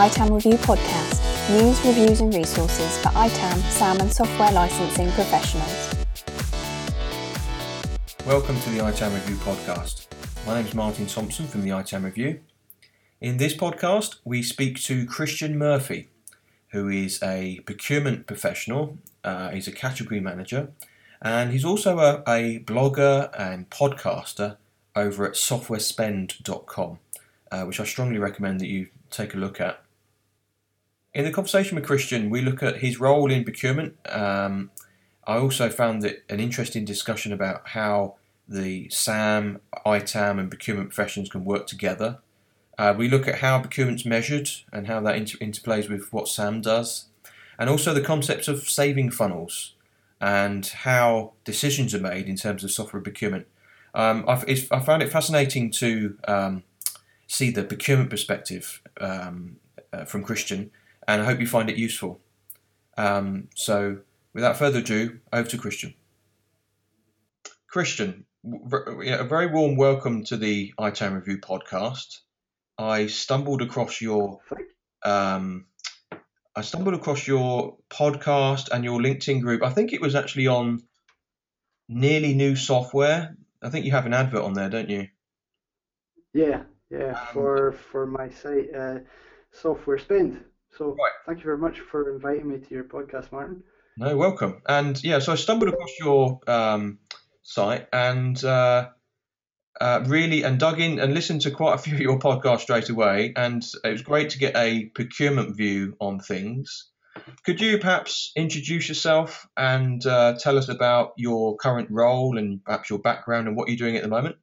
ITAM Review podcast, news, reviews and resources for ITAM, SAM and software licensing professionals. Welcome to the ITAM Review podcast. My name is Martin Thompson from the ITAM Review. In this podcast, we speak to Christiaan Murphy, who is a procurement professional. Uh, he's a category manager, and he's also a, a blogger and podcaster over at softwarespend.com, uh, which I strongly recommend that you take a look at. In the conversation with Christiaan, we look at his role in procurement. Um, I also found it an interesting discussion about how the SAM, ITAM, and procurement professions can work together. Uh, we look at how procurement's measured and how that inter- interplays with what SAM does, and also the concepts of saving funnels and how decisions are made in terms of software procurement. Um, i found it fascinating to um, see the procurement perspective um, uh, from Christiaan, and I hope you find it useful. Um, so, without further ado, over to Christiaan. Christiaan, a very warm welcome to the ITAM Review podcast. I stumbled across your um, I stumbled across your podcast and your LinkedIn group. I think it was actually on Nearly New Software. I think you have an advert on there, don't you? Yeah, yeah, um, for for my site, uh, Software Spend. So right. thank you very much for inviting me to your podcast, Martin. No, welcome. And yeah, so I stumbled across your um, site and uh, uh, really and dug in and listened to quite a few of your podcasts straight away, and it was great to get a procurement view on things. Could you perhaps introduce yourself and uh, tell us about your current role and perhaps your background and what you're doing at the moment?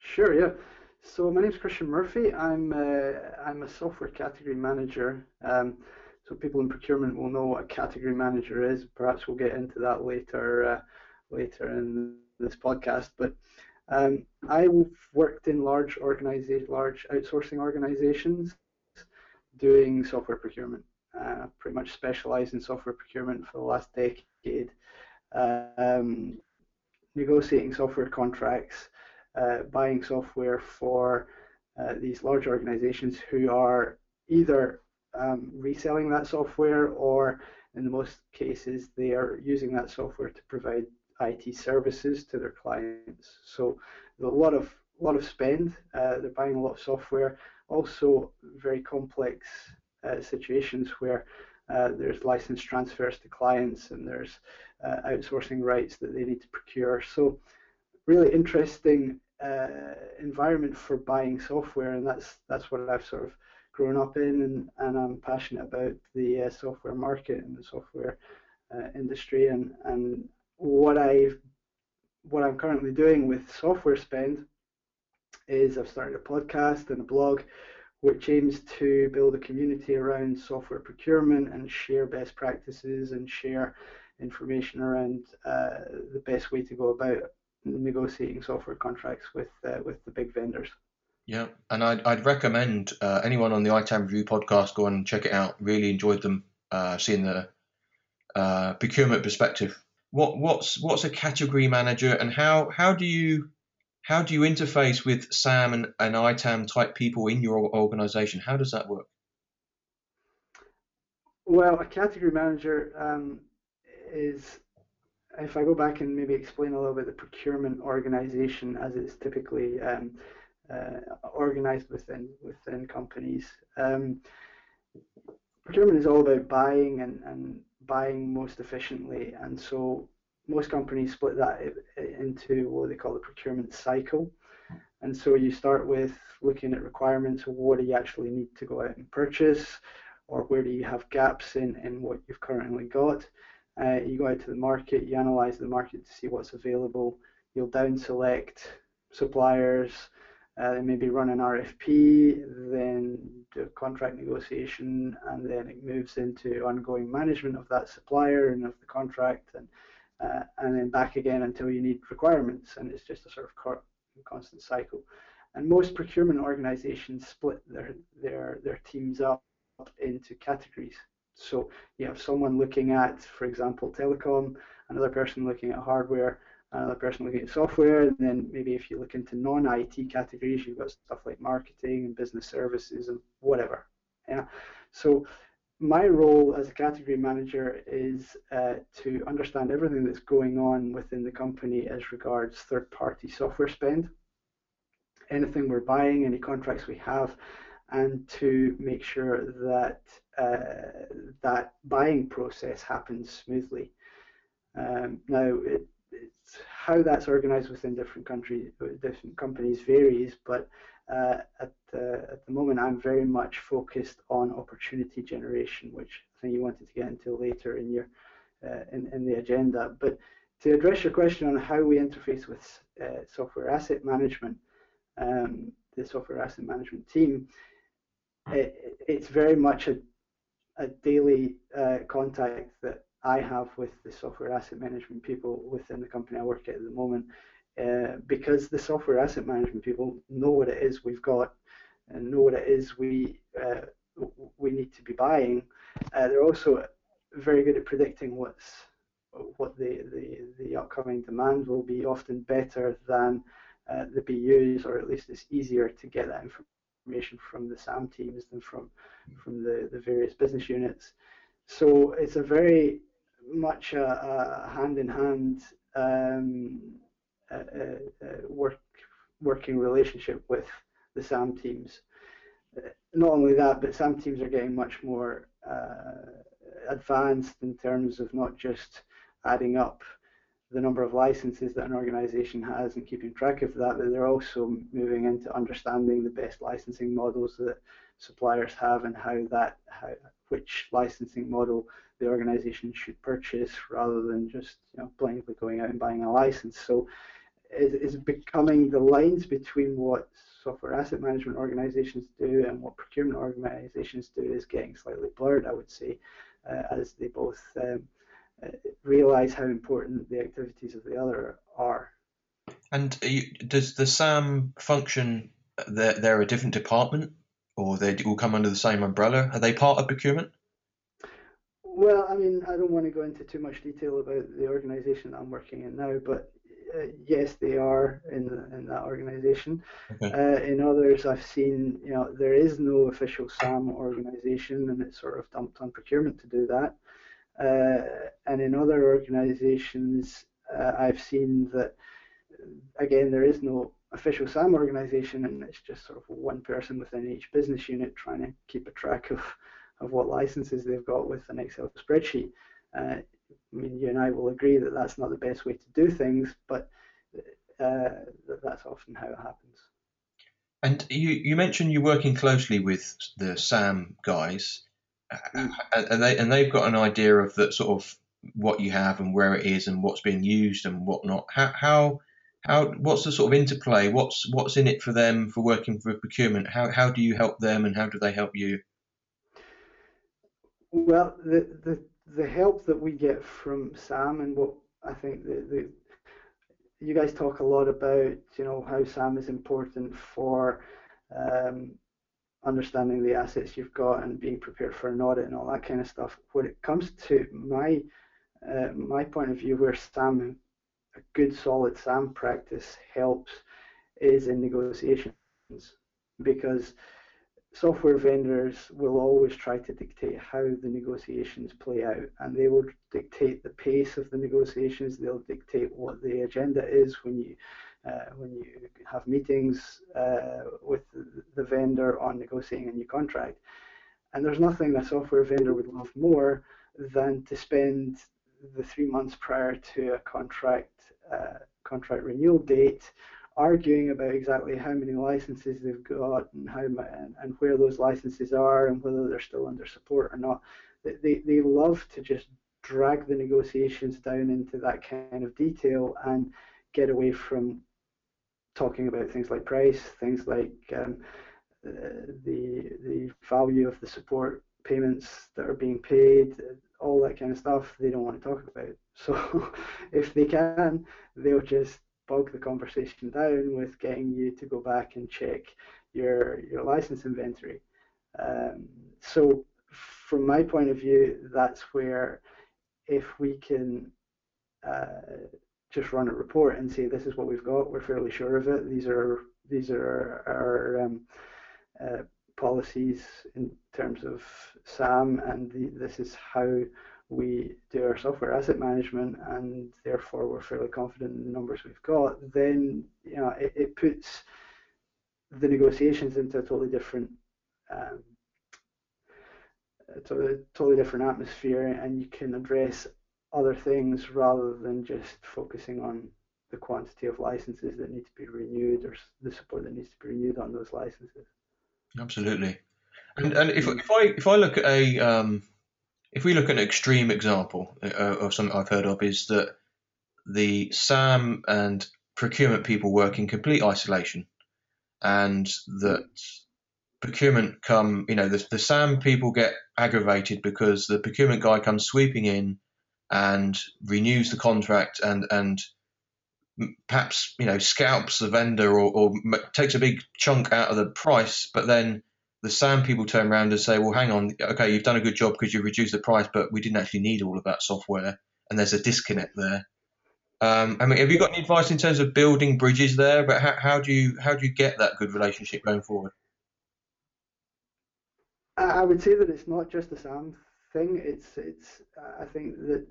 Sure, yeah. So my name is Christiaan Murphy. I'm uh, I'm a software category manager. Um, so people in procurement will know what a category manager is. Perhaps we'll get into that later uh, later in this podcast. But um, I've worked in large organization, large outsourcing organizations, doing software procurement. Uh, pretty much specialised in software procurement for the last decade, um, negotiating software contracts uh, buying software for uh, these large organizations who are either um, reselling that software or in the most cases they are using that software to provide IT services to their clients. So a lot of lot of spend. Uh, they're buying a lot of software. Also, very complex uh, situations where uh, there's license transfers to clients and there's uh, outsourcing rights that they need to procure. So really interesting uh, environment for buying software, and that's that's what I've sort of grown up in, and, and I'm passionate about the uh, software market and the software uh, industry, and and what I what I'm currently doing with software spend is I've started a podcast and a blog which aims to build a community around software procurement and share best practices and share information around uh, the best way to go about negotiating software contracts with uh, with the big vendors. Yeah, and I'd, I'd recommend uh, anyone on the ITAM Review podcast go and check it out. Really enjoyed them uh, seeing the uh, procurement perspective. What what's what's a category manager, and how how do you how do you interface with SAM and, and ITAM type people in your organization? How does that work? Well, a category manager um, is if I go back and maybe explain a little bit the procurement organization as it's typically um, uh, organized within within companies. Um, procurement is all about buying and, and buying most efficiently, and so most companies split that into what they call the procurement cycle. And so you start with looking at requirements. What do you actually need to go out and purchase, or where do you have gaps in, in what you've currently got? Uh, you go out to the market, you analyze the market to see what's available. You'll down select suppliers, uh, maybe run an RFP, then do a contract negotiation, and then it moves into ongoing management of that supplier and of the contract, and uh, and then back again until you need requirements, and it's just a sort of constant cycle. And most procurement organizations split their their their teams up into categories. So you have someone looking at, for example, telecom, another person looking at hardware, another person looking at software, and then maybe if you look into non-IT categories, you've got stuff like marketing and business services and whatever. Yeah. So my role as a category manager is uh, to understand everything that's going on within the company as regards third-party software spend, anything we're buying, any contracts we have, and to make sure that uh, that buying process happens smoothly. Um, now, it, how that's organised within different countries, different companies varies, but uh, at, the, at the moment I'm very much focused on opportunity generation, which I think you wanted to get into later in your uh, in, in the agenda. But to address your question on how we interface with uh, software asset management, um, the software asset management team, it, it's very much a, a daily uh, contact that I have with the software asset management people within the company I work at at the moment, uh, because the software asset management people know what it is we've got and know what it is we uh, we need to be buying. Uh, they're also very good at predicting what's what the, the, the upcoming demand will be, often better than uh, the BUs, or at least it's easier to get that information from the SAM teams than from from the, the various business units. So it's a very much a, a hand-in-hand um, work working relationship with the SAM teams. Uh, not only that, but SAM teams are getting much more uh, advanced in terms of not just adding up the number of licenses that an organization has and keeping track of that, they're also moving into understanding the best licensing models that suppliers have and how that how, which licensing model the organization should purchase rather than just you know blindly going out and buying a license. So is, is becoming the lines between what software asset management organizations do and what procurement organizations do is getting slightly blurred, I would say, uh, as they both um, realize how important the activities of the other are. And you, does the SAM function, they're, they're a different department or they all come under the same umbrella? Are they part of procurement? Well, I mean, I don't want to go into too much detail about the organization I'm working in now, but uh, yes, they are in in that organisation. Okay. Uh, in others, I've seen you know there is no official SAM organisation, and it's sort of dumped on procurement to do that. Uh, and in other organisations, uh, I've seen that again there is no official SAM organisation, and it's just sort of one person within each business unit trying to keep a track of of what licenses they've got with an Excel spreadsheet. Uh, I mean, you and I will agree that that's not the best way to do things, but uh, that's often how it happens. And you, you mentioned you're working closely with the SAM guys. And they and they've got an idea of the sort of what you have and where it is and what's being used and whatnot. How how how what's the sort of interplay? What's what's in it for them for working for procurement? How how do you help them and how do they help you? Well, the the the help that we get from SAM and what I think the, the you guys talk a lot about you know how SAM is important for um, understanding the assets you've got and being prepared for an audit and all that kind of stuff. When it comes to my uh, my point of view, where SAM a good solid SAM practice helps is in negotiations because software vendors will always try to dictate how the negotiations play out and they will dictate the pace of the negotiations they'll dictate what the agenda is when you when you have meetings uh, with the vendor on negotiating a new contract and there's nothing a software vendor would love more than to spend the three months prior to a contract uh, contract renewal date arguing about exactly how many licenses they've got and how and where those licenses are and whether they're still under support or not. They, they love to just drag the negotiations down into that kind of detail and get away from talking about things like price, things like um, the the value of the support payments that are being paid, all that kind of stuff. They don't want to talk about. So if they can, they'll just bog the conversation down with getting you to go back and check your your license inventory. Um, so from my point of view, that's where if we can uh, just run a report and say this is what we've got, we're fairly sure of it. These are these are our, um, uh, policies in terms of SAM, and the, this is how we do our software asset management, and therefore we're fairly confident in the numbers we've got, then you know it, it puts the negotiations into a totally different um, a totally different atmosphere, and you can address other things rather than just focusing on the quantity of licenses that need to be renewed or the support that needs to be renewed on those licenses. Absolutely. And, and if, if I if I look at a um, if we look at an extreme example uh, of something I've heard of is that the SAM and procurement people work in complete isolation, and that procurement come you know the, the SAM people get aggravated because the procurement guy comes sweeping in and renews the contract and and perhaps you know scalps the vendor or, or takes a big chunk out of the price, but then the SAM people turn around and say, well, hang on, okay, you've done a good job because you reduced the price, but we didn't actually need all of that software, and there's a disconnect there. Um, I mean, have you got any advice in terms of building bridges there? But how, how do you how do you get that good relationship going forward? I would say that it's not just the SAM thing. It's it's I think that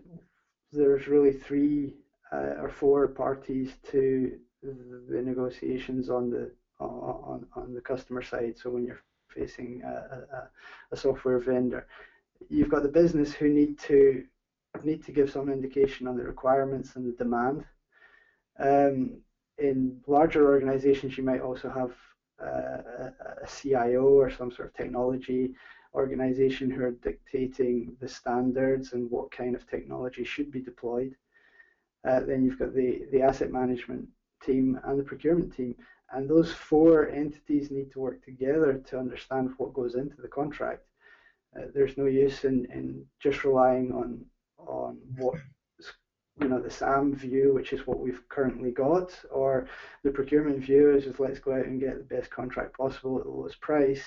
there's really three uh, or four parties to the negotiations on the on on the customer side. So when you're facing a, a, a software vendor, you've got the business who need to need to give some indication on the requirements and the demand. Um, in larger organizations, you might also have uh, a, a, CIO or some sort of technology organization who are dictating the standards and what kind of technology should be deployed. Uh, then you've got the, the asset management team and the procurement team. And those four entities need to work together to understand what goes into the contract. Uh, there's no use in, in just relying on on what you know the SAM view, which is what we've currently got, or the procurement view is just let's go out and get the best contract possible at the lowest price.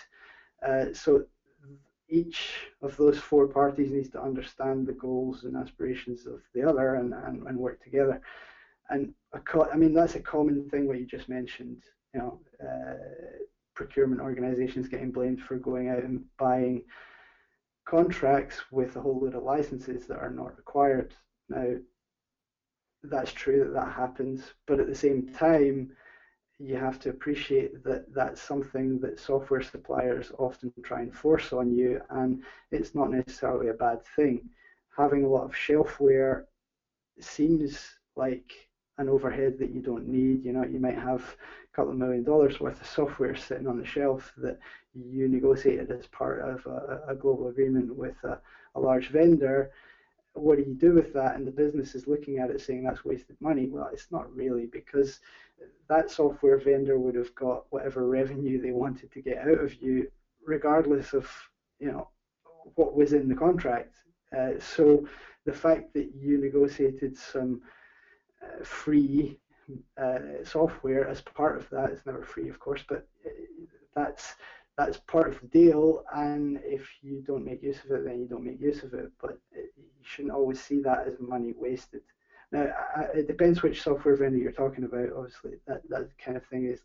Uh, so each of those four parties needs to understand the goals and aspirations of the other and, and, and work together. And I mean, that's a common thing what you just mentioned, you know, uh, procurement organizations getting blamed for going out and buying contracts with a whole load of licenses that are not required. Now, that's true that that happens, but at the same time, you have to appreciate that that's something that software suppliers often try and force on you, and it's not necessarily a bad thing. Having a lot of shelfware seems like an overhead that you don't need. You know, you might have a couple of million dollars worth of software sitting on the shelf that you negotiated as part of a, a global agreement with a, a large vendor, what do you do with that? And the business is looking at it saying that's wasted money. Well, it's not really because that software vendor would have got whatever revenue they wanted to get out of you, regardless of you know what was in the contract. Uh, so the fact that you negotiated some uh, free uh, software as part of that, it's never free, of course, but uh, that's that's part of the deal. And if you don't make use of it, then you don't make use of it. But you shouldn't always see that as money wasted. Now, it depends which software vendor you're talking about. Obviously, that that kind of thing is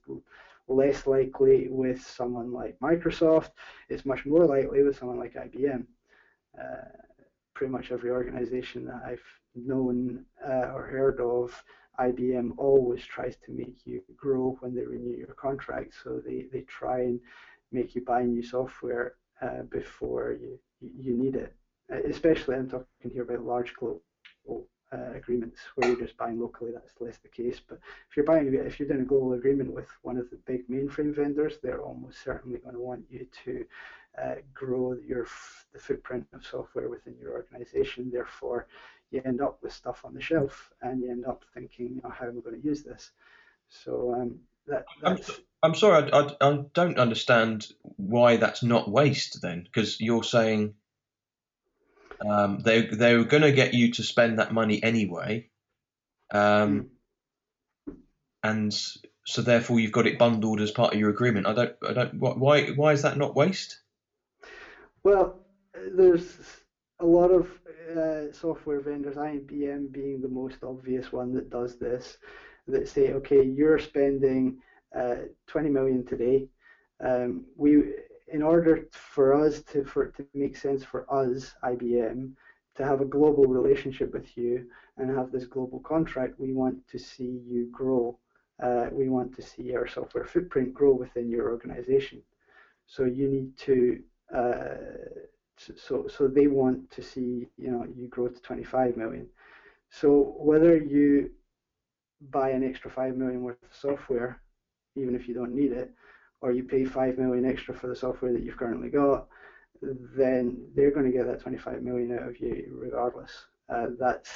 less likely with someone like Microsoft. It's much more likely with someone like IBM. Uh, pretty much every organization that I've known uh, or heard of, IBM always tries to make you grow when they renew your contract. So they, they try and make you buy new software uh, before you, you need it. Uh, especially, I'm talking here about large global uh, agreements where you're just buying locally. That's less the case. But if you're buying, if you're doing a global agreement with one of the big mainframe vendors, they're almost certainly going to want you to uh, grow your the footprint of software within your organization. Therefore, you end up with stuff on the shelf, and you end up thinking, oh, how am I going to use this? So um, that, that's. I'm, I'm sorry, I, I, I don't understand why that's not waste then, because you're saying um, they they were going to get you to spend that money anyway, um, mm. and so therefore you've got it bundled as part of your agreement. I don't I don't why why is that not waste? Well, there's a lot of uh, software vendors, IBM being the most obvious one that does this, that say, okay, you're spending uh, 20 million today. Um, we in order for us to for it to make sense for us, IBM, to have a global relationship with you and have this global contract, we want to see you grow. Uh, we want to see our software footprint grow within your organization. So you need to uh, so so they want to see you know you grow to 25 million. So whether you buy an extra 5 million worth of software, even if you don't need it, or you pay 5 million extra for the software that you've currently got, then they're going to get that 25 million out of you regardless. Uh, that's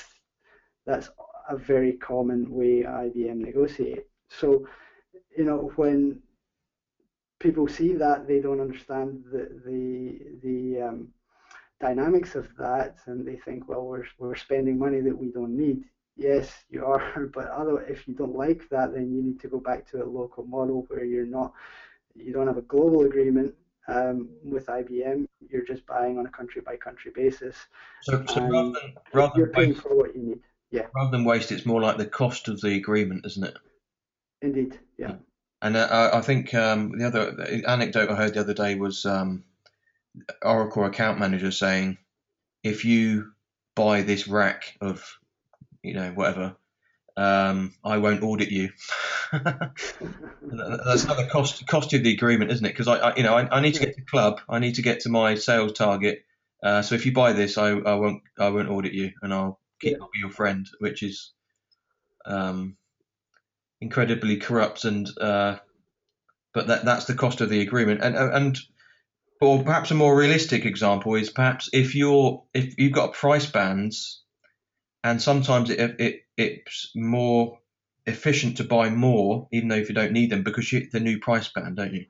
that's a very common way IBM negotiate. So, you know, when people see that, they don't understand the the the um, dynamics of that, and they think, well, we're we're spending money that we don't need. Yes, you are, but other if you don't like that, then you need to go back to a local model where you're not, you don't have a global agreement um, with IBM. You're just buying on a country by country basis. So, so rather than rather you're than paying waste, for what you need. Yeah, rather than waste, it's more like the cost of the agreement, isn't it? indeed. Yeah. And uh, I I think um, the other anecdote I heard the other day was um, Oracle account manager saying, if you buy this rack of, you know, whatever, um, I won't audit you. That's another cost cost of the agreement, isn't it? Because I, I, you know, I, I need to get to club, I need to get to my sales target. Uh, so if you buy this, I, I won't I won't audit you, and I'll keep Yeah. Be your friend, which is um, incredibly corrupt and uh, but that that's the cost of the agreement and and or perhaps a more realistic example is perhaps if you're if you've got price bands and sometimes it, it it's more efficient to buy more even though if you don't need them because you hit the new price band don't you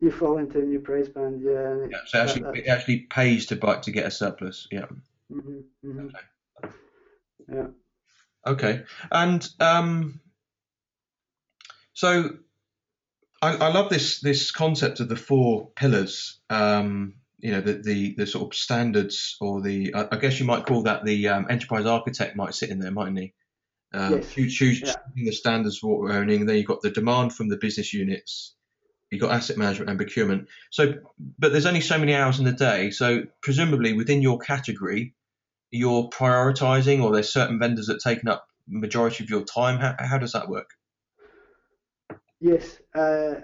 You fall into a new price band, yeah. yeah, so actually it actually pays to buy to get a surplus yeah mhm, mhm. Okay. Yeah. Okay, and um, so I, I love this this concept of the four pillars. Um, you know, the, the the sort of standards, or the I, I guess you might call that the um, enterprise architect might sit in there, mightn't he? Um, Yes. choose, choose Yeah. the standards for what we're owning. Then you've got the demand from the business units. You've got asset management and procurement. So, but there's only so many hours in the day. So presumably within your category, you're prioritizing, or there's certain vendors that taken up majority of your time. How, how does that work? Yes, uh,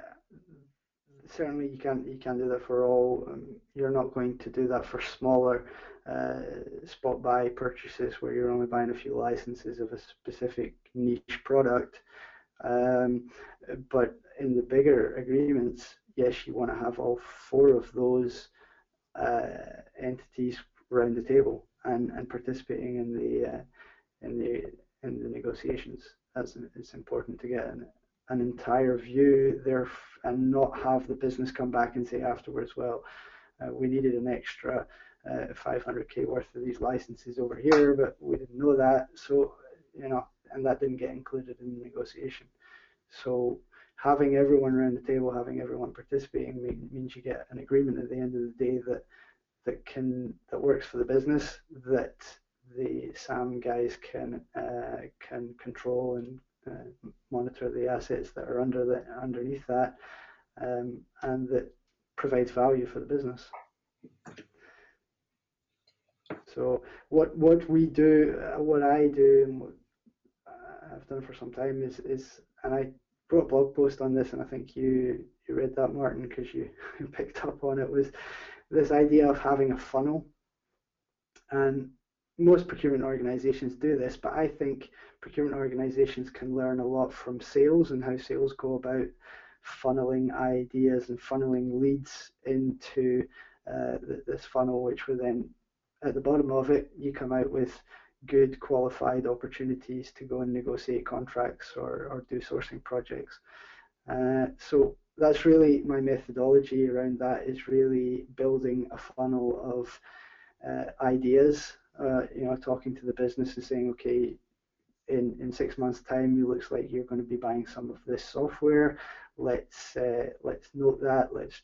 certainly you can you can do that for all. Um, you're not going to do that for smaller uh, spot buy purchases where you're only buying a few licenses of a specific niche product. Um, but in the bigger agreements, yes, you want to have all four of those uh, entities around the table and, and participating in the uh, in the in the negotiations. That's it's important to get an, an entire view there and not have the business come back and say afterwards, well, uh, we needed an extra uh, 500k worth of these licenses over here, but we didn't know that, so you know, and that didn't get included in the negotiation. So having everyone around the table, having everyone participating, mean, means you get an agreement at the end of the day that that can that works for the business, that the SAM guys can uh, can control and uh, monitor the assets that are under the underneath that, um, and that provides value for the business. So what what we do, uh, what I do, and what I've done for some time is is, and I wrote a blog post on this, and I think you you read that, Martin, because you picked up on it. Was this idea of having a funnel, and most procurement organizations do this, but I think procurement organizations can learn a lot from sales and how sales go about funneling ideas and funneling leads into uh, this funnel, which will then, at the bottom of it, you come out with good qualified opportunities to go and negotiate contracts or, or do sourcing projects. Uh, so that's really my methodology around that is really building a funnel of uh, ideas uh, you know, talking to the business and saying, okay, in, in six months' time, it looks like you're going to be buying some of this software. Let's uh, let's note that. Let's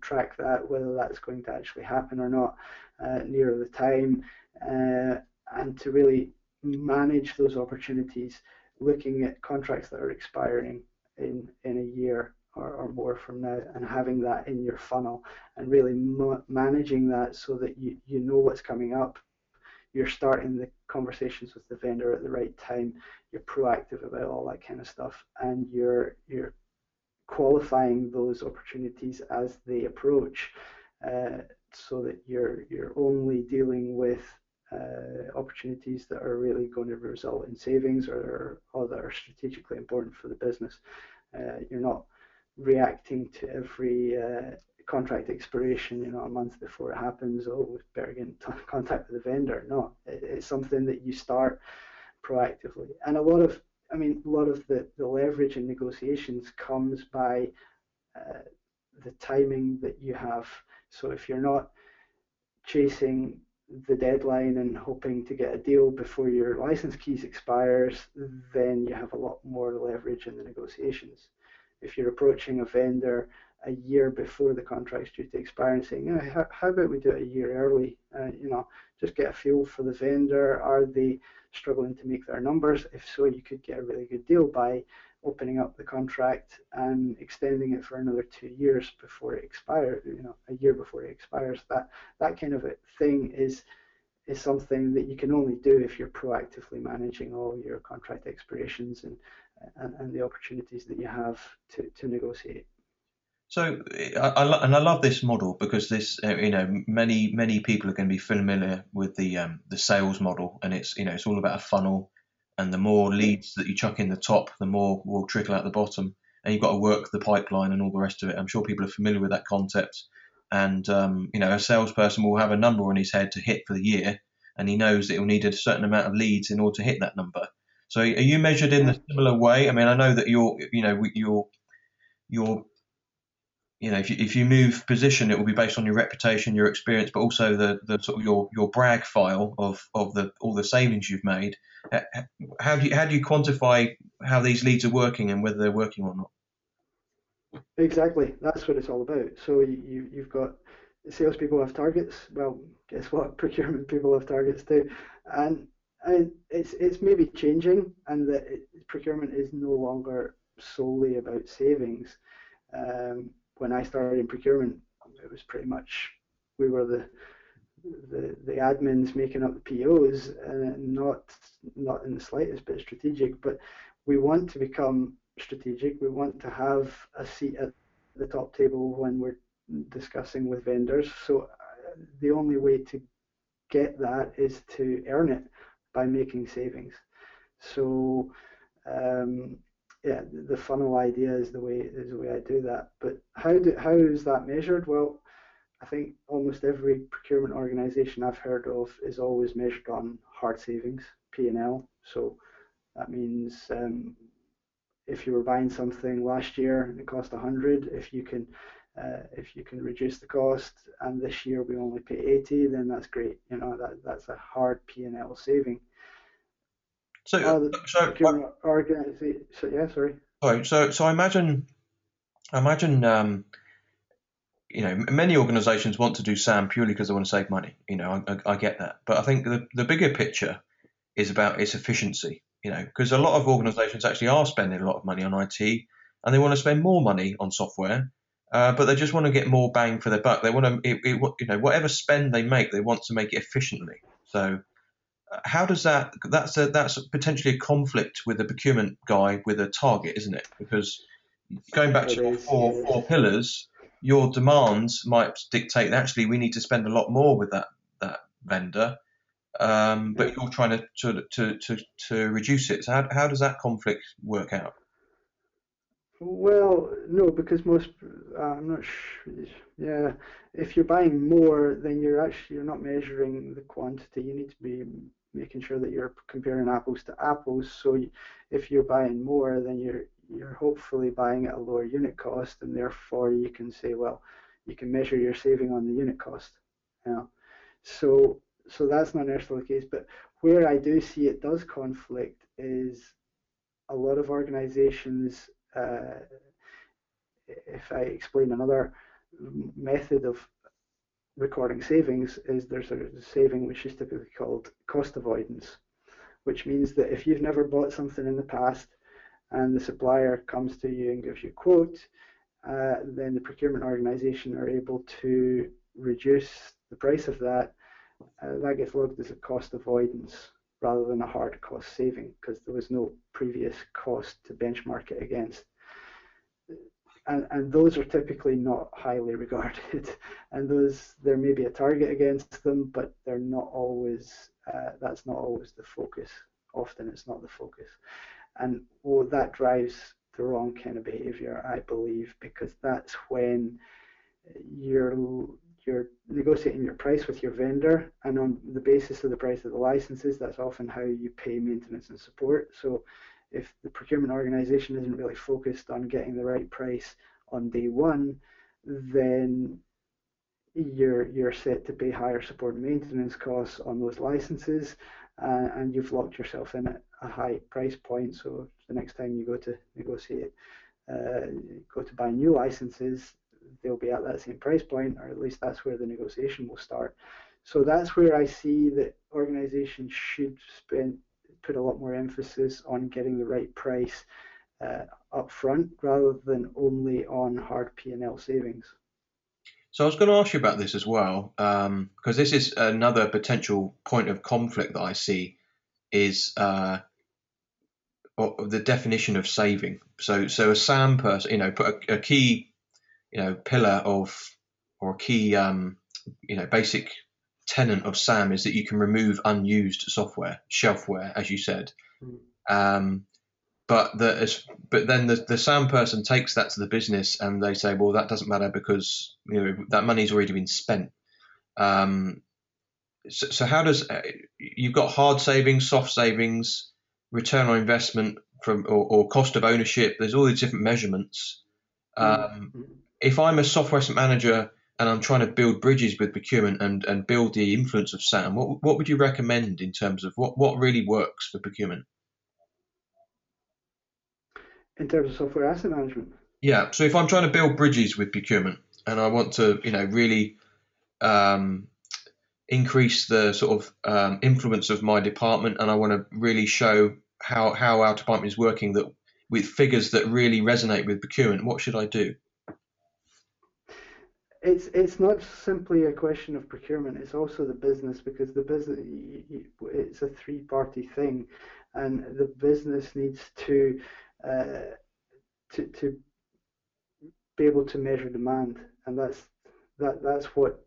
track that whether that's going to actually happen or not uh, nearer the time, uh, and to really manage those opportunities, looking at contracts that are expiring in in a year or, or more from now and having that in your funnel and really ma- managing that so that you, you know what's coming up. You're starting the conversations with the vendor at the right time. You're proactive about all that kind of stuff, and you're you're qualifying those opportunities as they approach, uh, so that you're you're only dealing with uh, opportunities that are really going to result in savings or, or that are strategically important for the business. Uh, you're not reacting to every uh, contract expiration, you know, a month before it happens. Oh, we better get in contact with the vendor. No, it, it's something that you start proactively. And a lot of, I mean, a lot of the, the leverage in negotiations comes by uh, the timing that you have. So if you're not chasing the deadline and hoping to get a deal before your license keys expires, then you have a lot more leverage in the negotiations if you're approaching a vendor a year before the contract's due to expire and saying, oh, how, about we do it a year early? Uh, you know, just get a feel for the vendor. Are they struggling to make their numbers? If so, you could get a really good deal by opening up the contract and extending it for another two years before it expires. You know, a year before it expires. That that kind of thing is is something that you can only do if you're proactively managing all your contract expirations and and, and the opportunities that you have to, to negotiate. So, I, I, and I love this model because this, uh, you know, many many people are going to be familiar with the um, the sales model, and it's you know it's all about a funnel, and the more leads that you chuck in the top, the more will trickle out the bottom, and you've got to work the pipeline and all the rest of it. I'm sure people are familiar with that concept, and um, you know, a salesperson will have a number on his head to hit for the year, and he knows that he'll need a certain amount of leads in order to hit that number. So are you measured in a similar way? I mean, I know that you're, you know, you're, you're, you know, if you, if you move position, it will be based on your reputation, your experience, but also the, the sort of your, your brag file of, of the all the savings you've made. How do you how do you quantify how these leads are working and whether they're working or not? Exactly, that's what it's all about. So you you've got salespeople have targets. Well, guess what? Procurement people have targets too, and and it's it's maybe changing, and that procurement is no longer solely about savings. Um, when I started in procurement, it was pretty much we were the the, the admins making up the POs, and not not in the slightest bit strategic. But we want to become strategic. We want to have a seat at the top table when we're discussing with vendors. So uh, the only way to get that is to earn it by making savings. So um, yeah, the funnel idea is the way is the way I do that. But how do how is that measured? Well, I think almost every procurement organisation I've heard of is always measured on hard savings, P and L. So that means um, if you were buying something last year and it cost 100, if you can uh, if you can reduce the cost and this year we only pay 80 then that's great you know that that's a hard P&L saving so uh, so, so yeah sorry sorry so so I imagine imagine um, you know many organizations want to do SAM purely because they want to save money you know I, I, I get that but I think the, the bigger picture is about its efficiency you know because a lot of organizations actually are spending a lot of money on IT and they want to spend more money on software uh, but they just want to get more bang for their buck. They want to, it, it, you know, whatever spend they make, they want to make it efficiently. So, how does that? That's a, that's potentially a conflict with the procurement guy with a target, isn't it? Because going back to your four four pillars, your demands might dictate that actually we need to spend a lot more with that that vendor, um, but you're trying to, to to to to reduce it. So how how does that conflict work out? Well, no, because most uh, I'm not sure. Yeah, if you're buying more, then you're actually you're not measuring the quantity. You need to be making sure that you're comparing apples to apples. So if you're buying more, then you're you're hopefully buying at a lower unit cost, and therefore you can say, well, you can measure your saving on the unit cost. Yeah. So so that's not necessarily the case, but where I do see it does conflict is a lot of organizations uh, if I explain another method of recording savings is there's a saving which is typically called cost avoidance, which means that if you've never bought something in the past and the supplier comes to you and gives you a quote, uh, then the procurement organisation are able to reduce the price of that. Uh, that gets logged as a cost avoidance rather than a hard cost saving because there was no previous cost to benchmark it against. And, and those are typically not highly regarded. and those there may be a target against them, but they're not always. Uh, that's not always the focus. Often it's not the focus, and well, that drives the wrong kind of behaviour, I believe, because that's when you're you're negotiating your price with your vendor, and on the basis of the price of the licenses, that's often how you pay maintenance and support. So, if the procurement organisation isn't really focused on getting the right price on day one, then you're you're set to pay higher support and maintenance costs on those licenses, uh, and you've locked yourself in at a high price point. So the next time you go to negotiate, uh, go to buy new licenses, they'll be at that same price point, or at least that's where the negotiation will start. So that's where I see that organizations should spend put a lot more emphasis on getting the right price uh, up front rather than only on hard P&L savings. So I was going to ask you about this as well, because um, this is another potential point of conflict that I see is uh, the definition of saving. So, so a SAM person, you know, put a, a key you know pillar of or a key um, you know basic tenant of SAM is that you can remove unused software, shelfware, as you said. Mm. Um, but the but then the, the SAM person takes that to the business and they say, well, that doesn't matter because you know that money's already been spent. Um, so, so how does uh, you've got hard savings, soft savings, return on investment from or, or cost of ownership? There's all these different measurements. Hmm. Um, mm if I'm a software manager and I'm trying to build bridges with procurement and, and build the influence of SAM, what, what would you recommend in terms of what, what really works for procurement? In terms of software asset management? Yeah. So if I'm trying to build bridges with procurement and I want to, you know, really um, increase the sort of um, influence of my department and I want to really show how, how our department is working that with figures that really resonate with procurement, what should I do? It's it's not simply a question of procurement. It's also the business because the business it's a three party thing, and the business needs to uh, to to be able to measure demand, and that's that that's what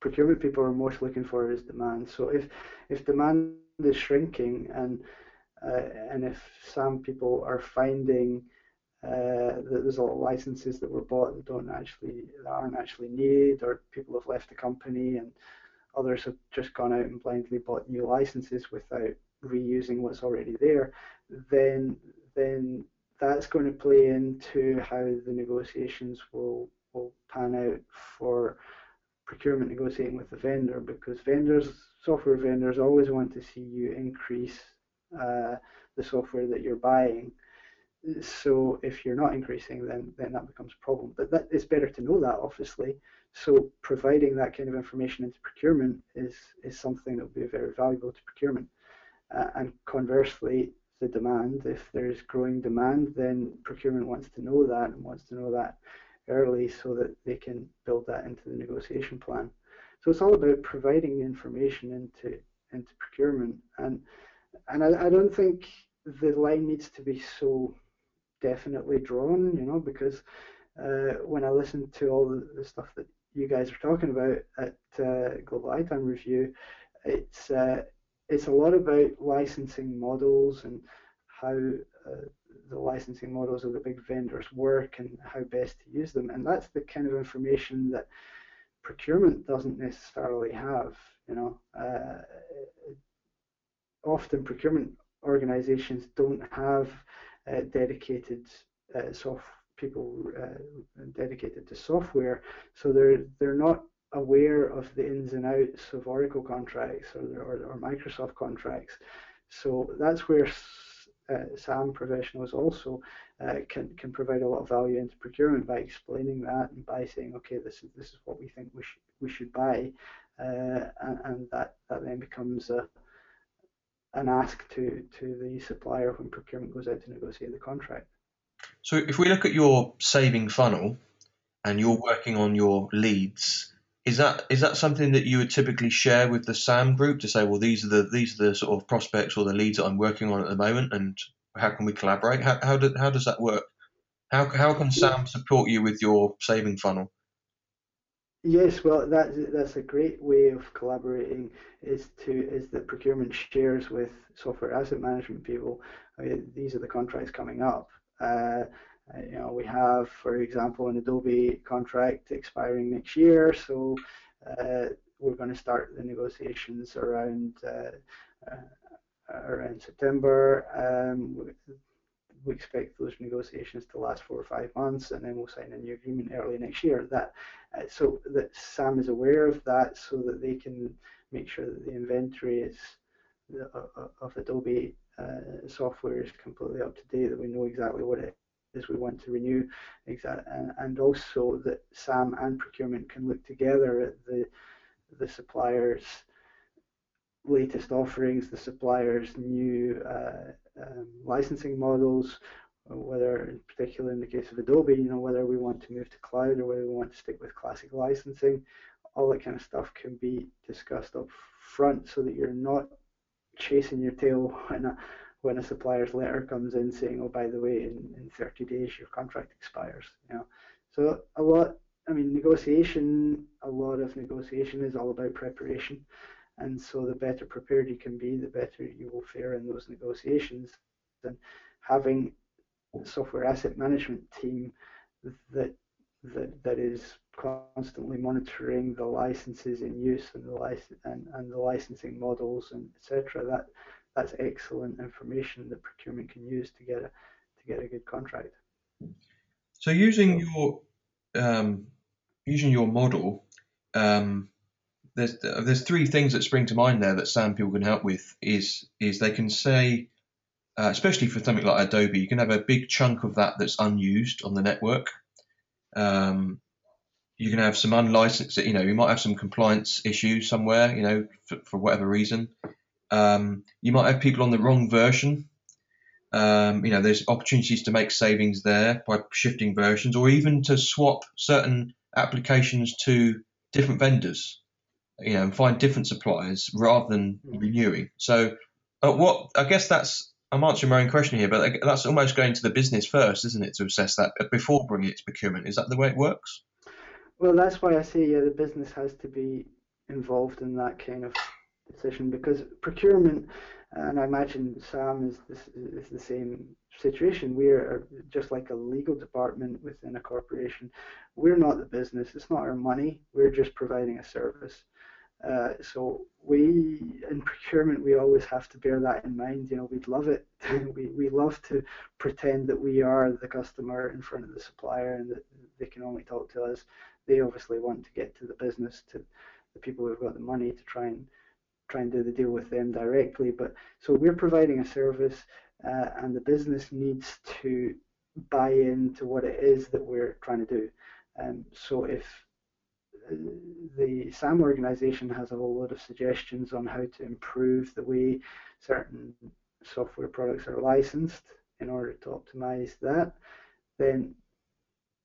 procurement people are most looking for is demand. So if if demand is shrinking and uh, and if some people are finding uh, there's a lot of licenses that were bought that don't actually that aren't actually needed, or people have left the company, and others have just gone out and blindly bought new licenses without reusing what's already there. Then then that's going to play into how the negotiations will will pan out for procurement negotiating with the vendor because vendors software vendors always want to see you increase uh, the software that you're buying so if you're not increasing, then then that becomes a problem. But that it's better to know that, obviously. So providing that kind of information into procurement is is something that will be very valuable to procurement. Uh, and conversely, the demand, if there's growing demand, then procurement wants to know that and wants to know that early so that they can build that into the negotiation plan. So it's all about providing information into into procurement and and I, I don't think the line needs to be so definitely drawn, you know, because uh, when I listen to all the, the, stuff that you guys are talking about at uh, Global ITAM Review, it's uh, it's a lot about licensing models and how uh, the licensing models of the big vendors work and how best to use them, and that's the kind of information that procurement doesn't necessarily have. You know, uh, often procurement organizations don't have dedicated uh, soft people uh, dedicated to software, so they're they're not aware of the ins and outs of Oracle contracts or, or, or Microsoft contracts. So that's where uh, SAM professionals also uh, can can provide a lot of value into procurement by explaining that and by saying, okay, this is this is what we think we should we should buy, uh, and, and, that that then becomes a an ask to, to the supplier when procurement goes out to negotiate the contract. So if we look at your saving funnel, and you're working on your leads, is that is that something that you would typically share with the SAM group to say, well, these are the these are the sort of prospects or the leads that I'm working on at the moment, and how can we collaborate? How how, do, how does that work? How how can SAM support you with your saving funnel? Yes, well, that's that's a great way of collaborating. Is to is that procurement shares with software asset management people. I mean, these are the contracts coming up. Uh, you know, we have, for example, an Adobe contract expiring next year, so uh, we're going to start the negotiations around uh, uh, around September. Um, we expect those negotiations to last four or five months, and then we'll sign a new agreement early next year. That uh, so that SAM is aware of that, so that they can make sure that the inventory is uh, of Adobe uh, software is completely up to date. That we know exactly what it is we want to renew, exact, and also that SAM and procurement can look together at the the suppliers' latest offerings, the suppliers' new uh, um, licensing models, whether, in particular in the case of Adobe, you know, whether we want to move to cloud or whether we want to stick with classic licensing, all that kind of stuff can be discussed up front so that you're not chasing your tail when a, when a supplier's letter comes in saying, oh, by the way, in, in 30 days your contract expires. You know, so a lot. I mean, negotiation. A lot of negotiation is all about preparation, and so the better prepared you can be, the better you will fare in those negotiations. And having a software asset management team that that that is constantly monitoring the licenses in use and the license and, and the licensing models and etc. That that's excellent information that procurement can use to get a to get a good contract. So using your um, using your model, um, there's there's three things that spring to mind there that SAM people can help with. Is is they can say, uh, especially for something like Adobe, you can have a big chunk of that that's unused on the network. Um, you can have some unlicensed, you know, you might have some compliance issues somewhere, you know, for, for whatever reason. Um, you might have people on the wrong version. Um, you know, there's opportunities to make savings there by shifting versions, or even to swap certain applications to different vendors. You know, and find different suppliers rather than hmm. renewing. So, uh, what I guess that's I'm answering my own question here, but that's almost going to the business first, isn't it, to assess that before bringing it to procurement? Is that the way it works? Well, that's why I say yeah, the business has to be involved in that kind of decision because procurement, and I imagine SAM is, this, is the same situation. We are just like a legal department within a corporation. We're not the business. It's not our money. We're just providing a service. Uh, so we in procurement we always have to bear that in mind. You know, we'd love it. we we love to pretend that we are the customer in front of the supplier and that they can only talk to us. They obviously want to get to the business, to the people who've got the money to try and try and do the deal with them directly. But so we're providing a service, uh, and the business needs to buy into what it is that we're trying to do. Um, so if the SAM organization has a whole lot of suggestions on how to improve the way certain software products are licensed in order to optimize that, then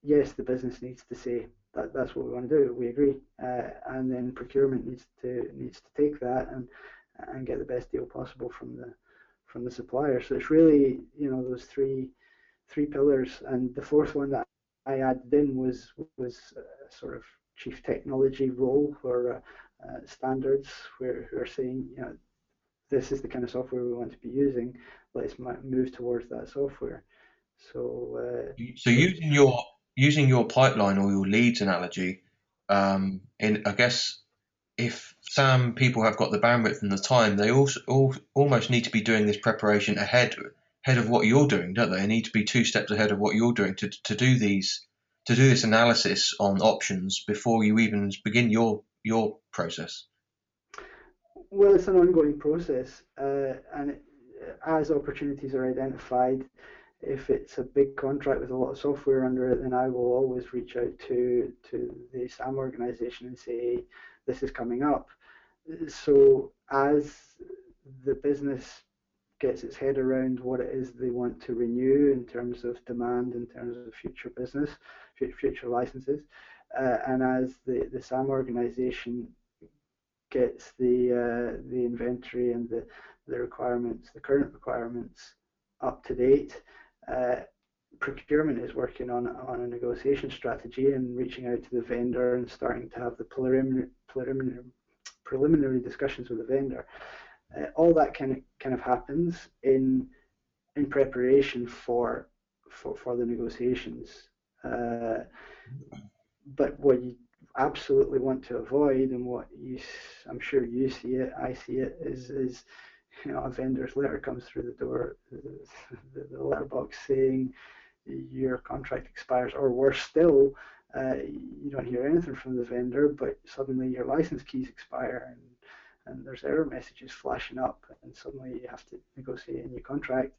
yes, the business needs to say, that, that's what we want to do. We agree, uh, and then procurement needs to needs to take that and and get the best deal possible from the from the supplier. So it's really you know those three three pillars, and the fourth one that I added in was was a sort of chief technology role for uh, uh, standards, where who are saying you know this is the kind of software we want to be using. Let's move towards that software. So, uh, so using your using your pipeline or your leads analogy, um, in I guess if some people have got the bandwidth and the time, they also all, almost need to be doing this preparation ahead ahead of what you're doing, don't they? They need to be two steps ahead of what you're doing to to do these to do this analysis on options before you even begin your your process. Well, it's an ongoing process, uh, and as opportunities are identified, if it's a big contract with a lot of software under it, then I will always reach out to to the SAM organization and say this is coming up. So as the business gets its head around what it is they want to renew in terms of demand, in terms of future business, future licenses, uh, and as the the SAM organization gets the uh, the inventory and the the requirements, the current requirements up to date. Uh, procurement is working on on a negotiation strategy and reaching out to the vendor and starting to have the preliminary preliminary discussions with the vendor. Uh, all that kind of kind of happens in in preparation for for, for the negotiations. Uh, but what you absolutely want to avoid, and what you, I'm sure you see it, I see it, is is you know a vendor's letter comes through the door, the, the letterbox saying your contract expires, or worse still, uh, you don't hear anything from the vendor, but suddenly your license keys expire and and there's error messages flashing up, and suddenly you have to negotiate a new contract.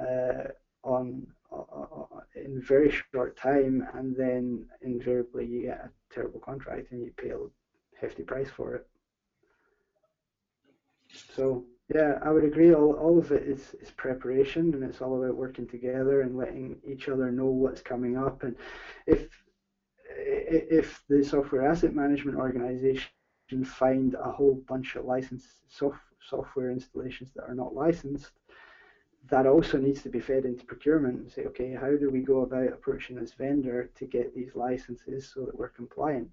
Uh, on uh, in very short time, and then invariably you get a terrible contract and you pay a hefty price for it. So yeah, I would agree. All, all of it is, is preparation, and it's all about working together and letting each other know what's coming up. And if if the software asset management organization find a whole bunch of licensed soft, software installations that are not licensed, that also needs to be fed into procurement and say, okay, how do we go about approaching this vendor to get these licenses so that we're compliant?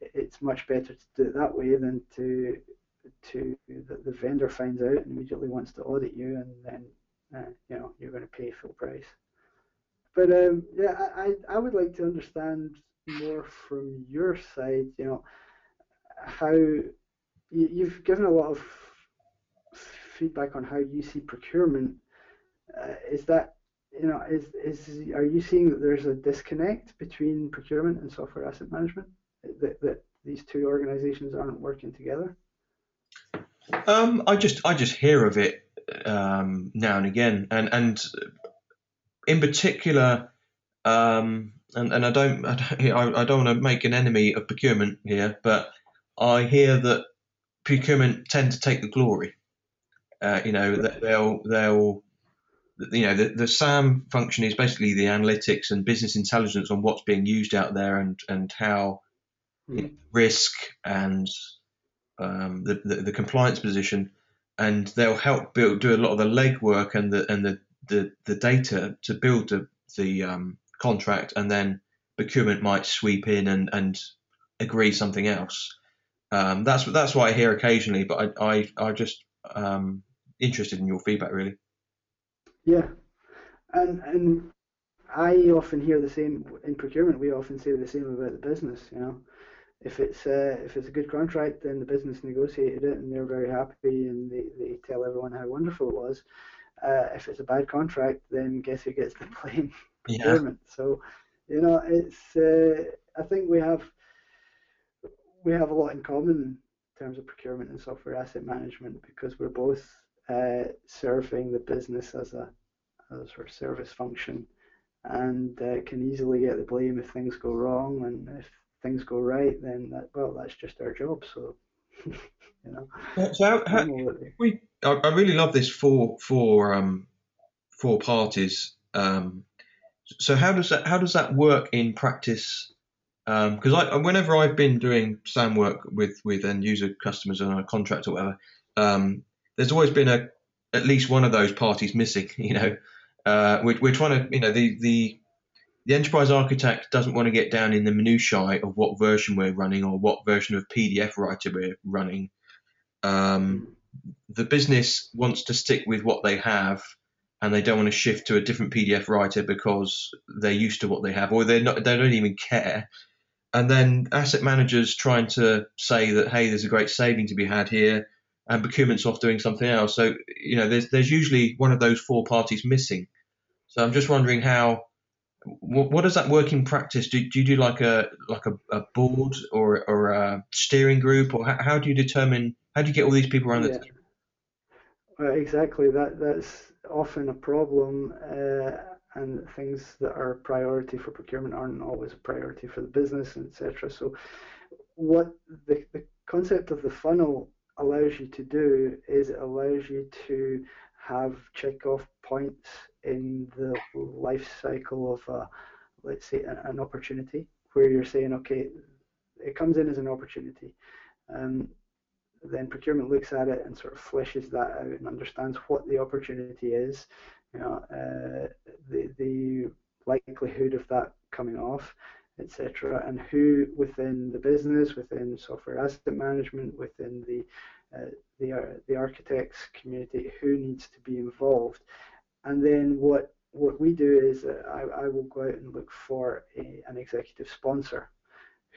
It's much better to do it that way than to to the, the vendor finds out and immediately wants to audit you, and then uh, you know you're going to pay full price. But um, yeah, I I would like to understand more from your side. You know how you, you've given a lot of feedback on how you see procurement. Uh, is that you know is is are you seeing that there's a disconnect between procurement and software asset management that, that these two organizations aren't working together? Um, I just I just hear of it um, now and again, and and in particular, um, and and I don't I don't, I don't want to make an enemy of procurement here, but I hear that procurement tend to take the glory. Uh, you know that they'll they'll you know the, the SAM function is basically the analytics and business intelligence on what's being used out there and and how mm. risk and um, the, the, the compliance position, and they'll help build do a lot of the legwork and the and the the, the data to build the the um, contract, and then procurement might sweep in and and agree something else. Um, that's that's what I hear occasionally, but I I, I just um, interested in your feedback really. Yeah, and and I often hear the same in procurement. We often say the same about the business. You know, if it's uh, if it's a good contract, then the business negotiated it and they're very happy and they, they tell everyone how wonderful it was. Uh, if it's a bad contract, then guess who gets the blame? Yeah. So, you know, it's uh, I think we have we have a lot in common in terms of procurement and software asset management because we're both uh, serving the business as a as of service function and uh, can easily get the blame if things go wrong and if things go right, then that, well, that's just our job. So, you know. So how, how, we, I really love this for for um, four parties. Um, so how does that how does that work in practice? Because um, I, whenever I've been doing SAM work with with end user customers on a contract or whatever, um, there's always been a at least one of those parties missing. You know, uh, we're, we're trying to you know the the the enterprise architect doesn't want to get down in the minutiae of what version we're running or what version of PDF writer we're running. Um, the business wants to stick with what they have, and they don't want to shift to a different PDF writer because they're used to what they have, or they're not. They don't even care. And then asset managers trying to say that hey, there's a great saving to be had here, and procurement's off doing something else. So you know, there's there's usually one of those four parties missing. So I'm just wondering how what, what does that work in practice? Do, do you do like a like a, a board or or a steering group, or how, how, do you determine how do you get all these people around yeah. the table? Well, exactly. That that's often a problem, uh, and things that are priority for procurement aren't always a priority for the business, etc. So, what the the concept of the funnel allows you to do is it allows you to have check off points in the life cycle of a let's say, an opportunity where you're saying, okay, it comes in as an opportunity. Um, then procurement looks at it and sort of fleshes that out and understands what the opportunity is, you know, uh, the the likelihood of that coming off, etc., and who within the business, within software asset management, within the uh, the uh, the architects community, who needs to be involved, and then what what we do is uh, I, I will go out and look for a, an executive sponsor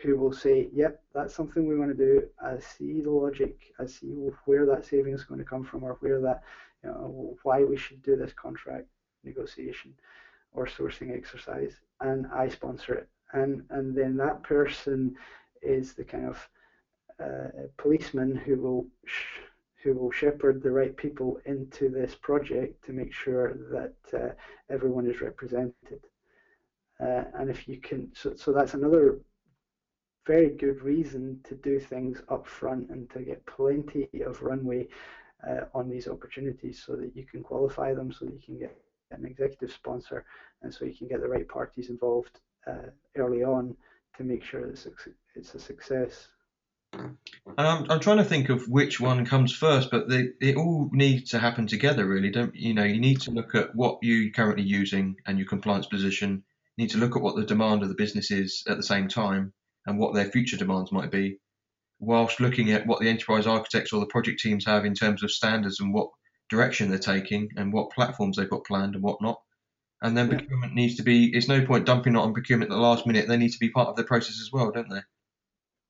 who will say, yep, that's something we want to do. I see the logic. I see where that savings is going to come from or where that, you know, why we should do this contract negotiation or sourcing exercise. And I sponsor it. And, and then that person is the kind of uh, policeman who will who will shepherd the right people into this project to make sure that uh, everyone is represented. Uh, and if you can, so, so that's another very good reason to do things up front and to get plenty of runway uh, on these opportunities so that you can qualify them, so that you can get an executive sponsor, and so you can get the right parties involved Uh, early on to make sure it's a, success. And I'm, I'm trying to think of which one comes first, but they, it all needs to happen together, really. Don't you know? You need to look at what you're currently using and your compliance position. You need to look at what the demand of the business is at the same time, and what their future demands might be, whilst looking at what the enterprise architects or the project teams have in terms of standards and what direction they're taking and what platforms they've got planned and whatnot. And then yeah. procurement needs to be, it's no point dumping it on procurement at the last minute. They need to be part of the process as well, don't they?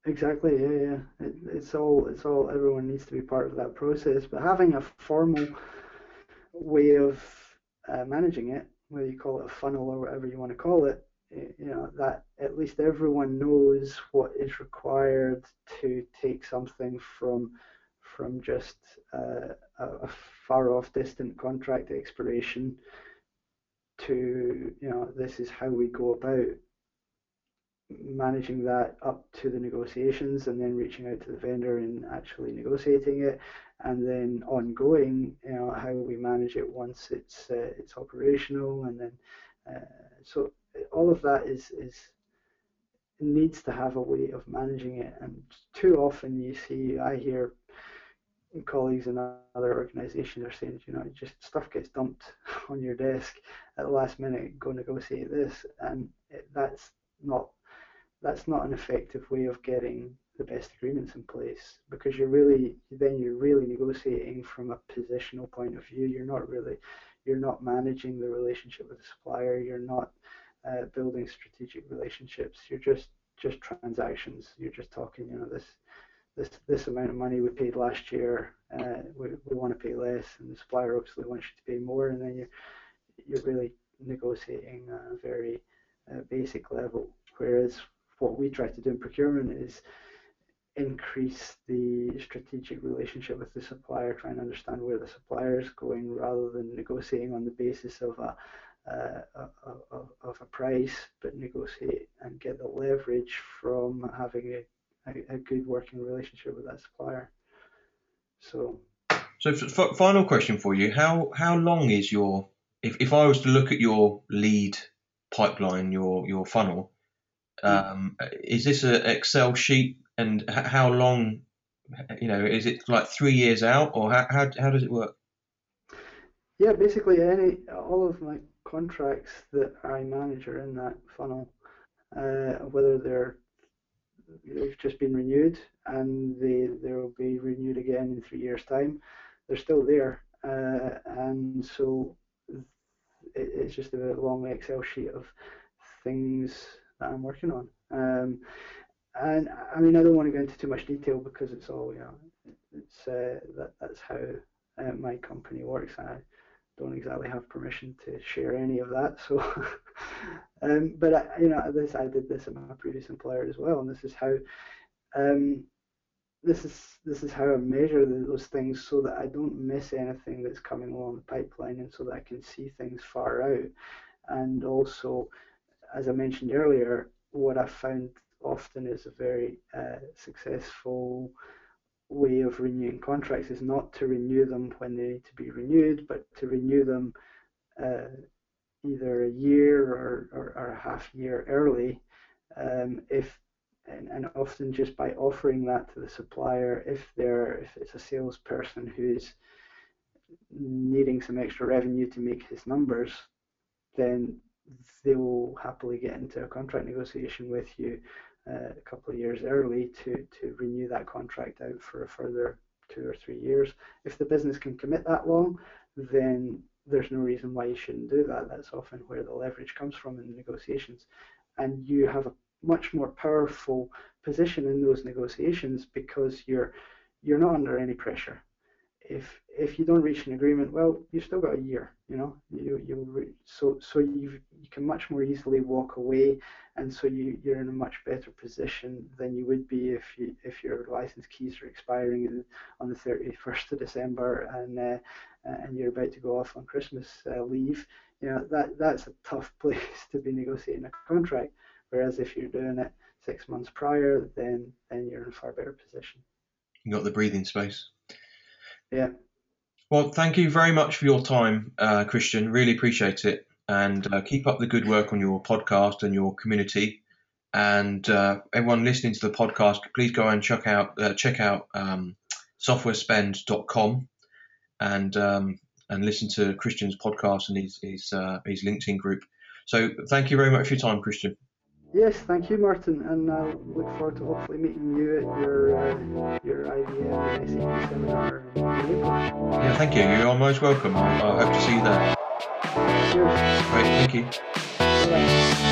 Exactly. Yeah, yeah. It, it's all. It's all. Everyone needs to be part of that process. But having a formal way of uh, managing it, whether you call it a funnel or whatever you want to call it, you know that at least everyone knows what is required to take something from from just uh, a far off distant contract expiration to you know this is how we go about managing that up to the negotiations and then reaching out to the vendor and actually negotiating it and then ongoing you know how we manage it once it's uh, it's operational and then uh, so all of that is is needs to have a way of managing it. And too often you see, I hear colleagues in other organisations are saying, you know, just stuff gets dumped on your desk at the last minute. Go negotiate this, and it, that's not that's not an effective way of getting the best agreements in place because you're really then you're really negotiating from a positional point of view. You're not really you're not managing the relationship with the supplier. You're not uh, building strategic relationships. You're just just transactions. You're just talking. You know this this this amount of money we paid last year. Uh, we we want to pay less, and the supplier obviously wants you to pay more, and then you you're really negotiating a very uh, basic level. Whereas what we try to do in procurement is increase the strategic relationship with the supplier, try and understand where the supplier is going rather than negotiating on the basis of a uh, of, of, a price, but negotiate and get the leverage from having a, a, a good working relationship with that supplier. So, so f- final question for you: How how long is your if, if I was to look at your lead pipeline, your your funnel, hmm. um, is this an Excel sheet, and h- how long? You know, is it like three years out, or how how, how does it work? Yeah, basically, any all of my contracts that I manage are in that funnel, uh, whether they're they've just been renewed and they they will be renewed again in three years' time. They're still there, uh, and so it, it's just a long Excel sheet of things that I'm working on. Um, and I mean, I don't want to go into too much detail because it's all you know. It's uh, that that's how uh, my company works. I don't exactly have permission to share any of that. So, um, but I, you know, this I did this at my previous employer as well, and this is how, um, this is this is how I measure those things so that I don't miss anything that's coming along the pipeline, and so that I can see things far out. And also, as I mentioned earlier, what I found often is a very uh, successful way of renewing contracts is not to renew them when they need to be renewed, but to renew them, uh, either a year or, or, or a half year early, um, if and, and often just by offering that to the supplier, if they're if it's a salesperson who's needing some extra revenue to make his numbers, then they'll happily get into a contract negotiation with you Uh, a couple of years early to, to renew that contract out for a further two or three years. If the business can commit that long, then there's no reason why you shouldn't do that. That's often where the leverage comes from in the negotiations. And you have a much more powerful position in those negotiations because you're you're not under any pressure if if you don't reach an agreement, well, you've still got a year. You know, you you so so you you can much more easily walk away, and so you you're in a much better position than you would be if you if your license keys are expiring on the 31st of December and uh, and you're about to go off on Christmas uh, leave. You know that that's a tough place to be negotiating a contract. Whereas if you're doing it six months prior, then then you're in a far better position. You got the breathing space. Yeah. Well, thank you very much for your time, uh, Christiaan. Really appreciate it. And uh, keep up the good work on your podcast and your community. And uh, everyone listening to the podcast, please go and check out uh, check out um, softwarespend.com and um, and listen to Christiaan's podcast and his his, uh, his LinkedIn group. So thank you very much for your time, Christiaan. Yes, thank you, Martin, and I look forward to hopefully meeting you at your uh, your IVM and SAP seminar in April. Yeah, thank you. You're most welcome. I, I hope to see you there. Cheers. Great, thank you. Bye-bye.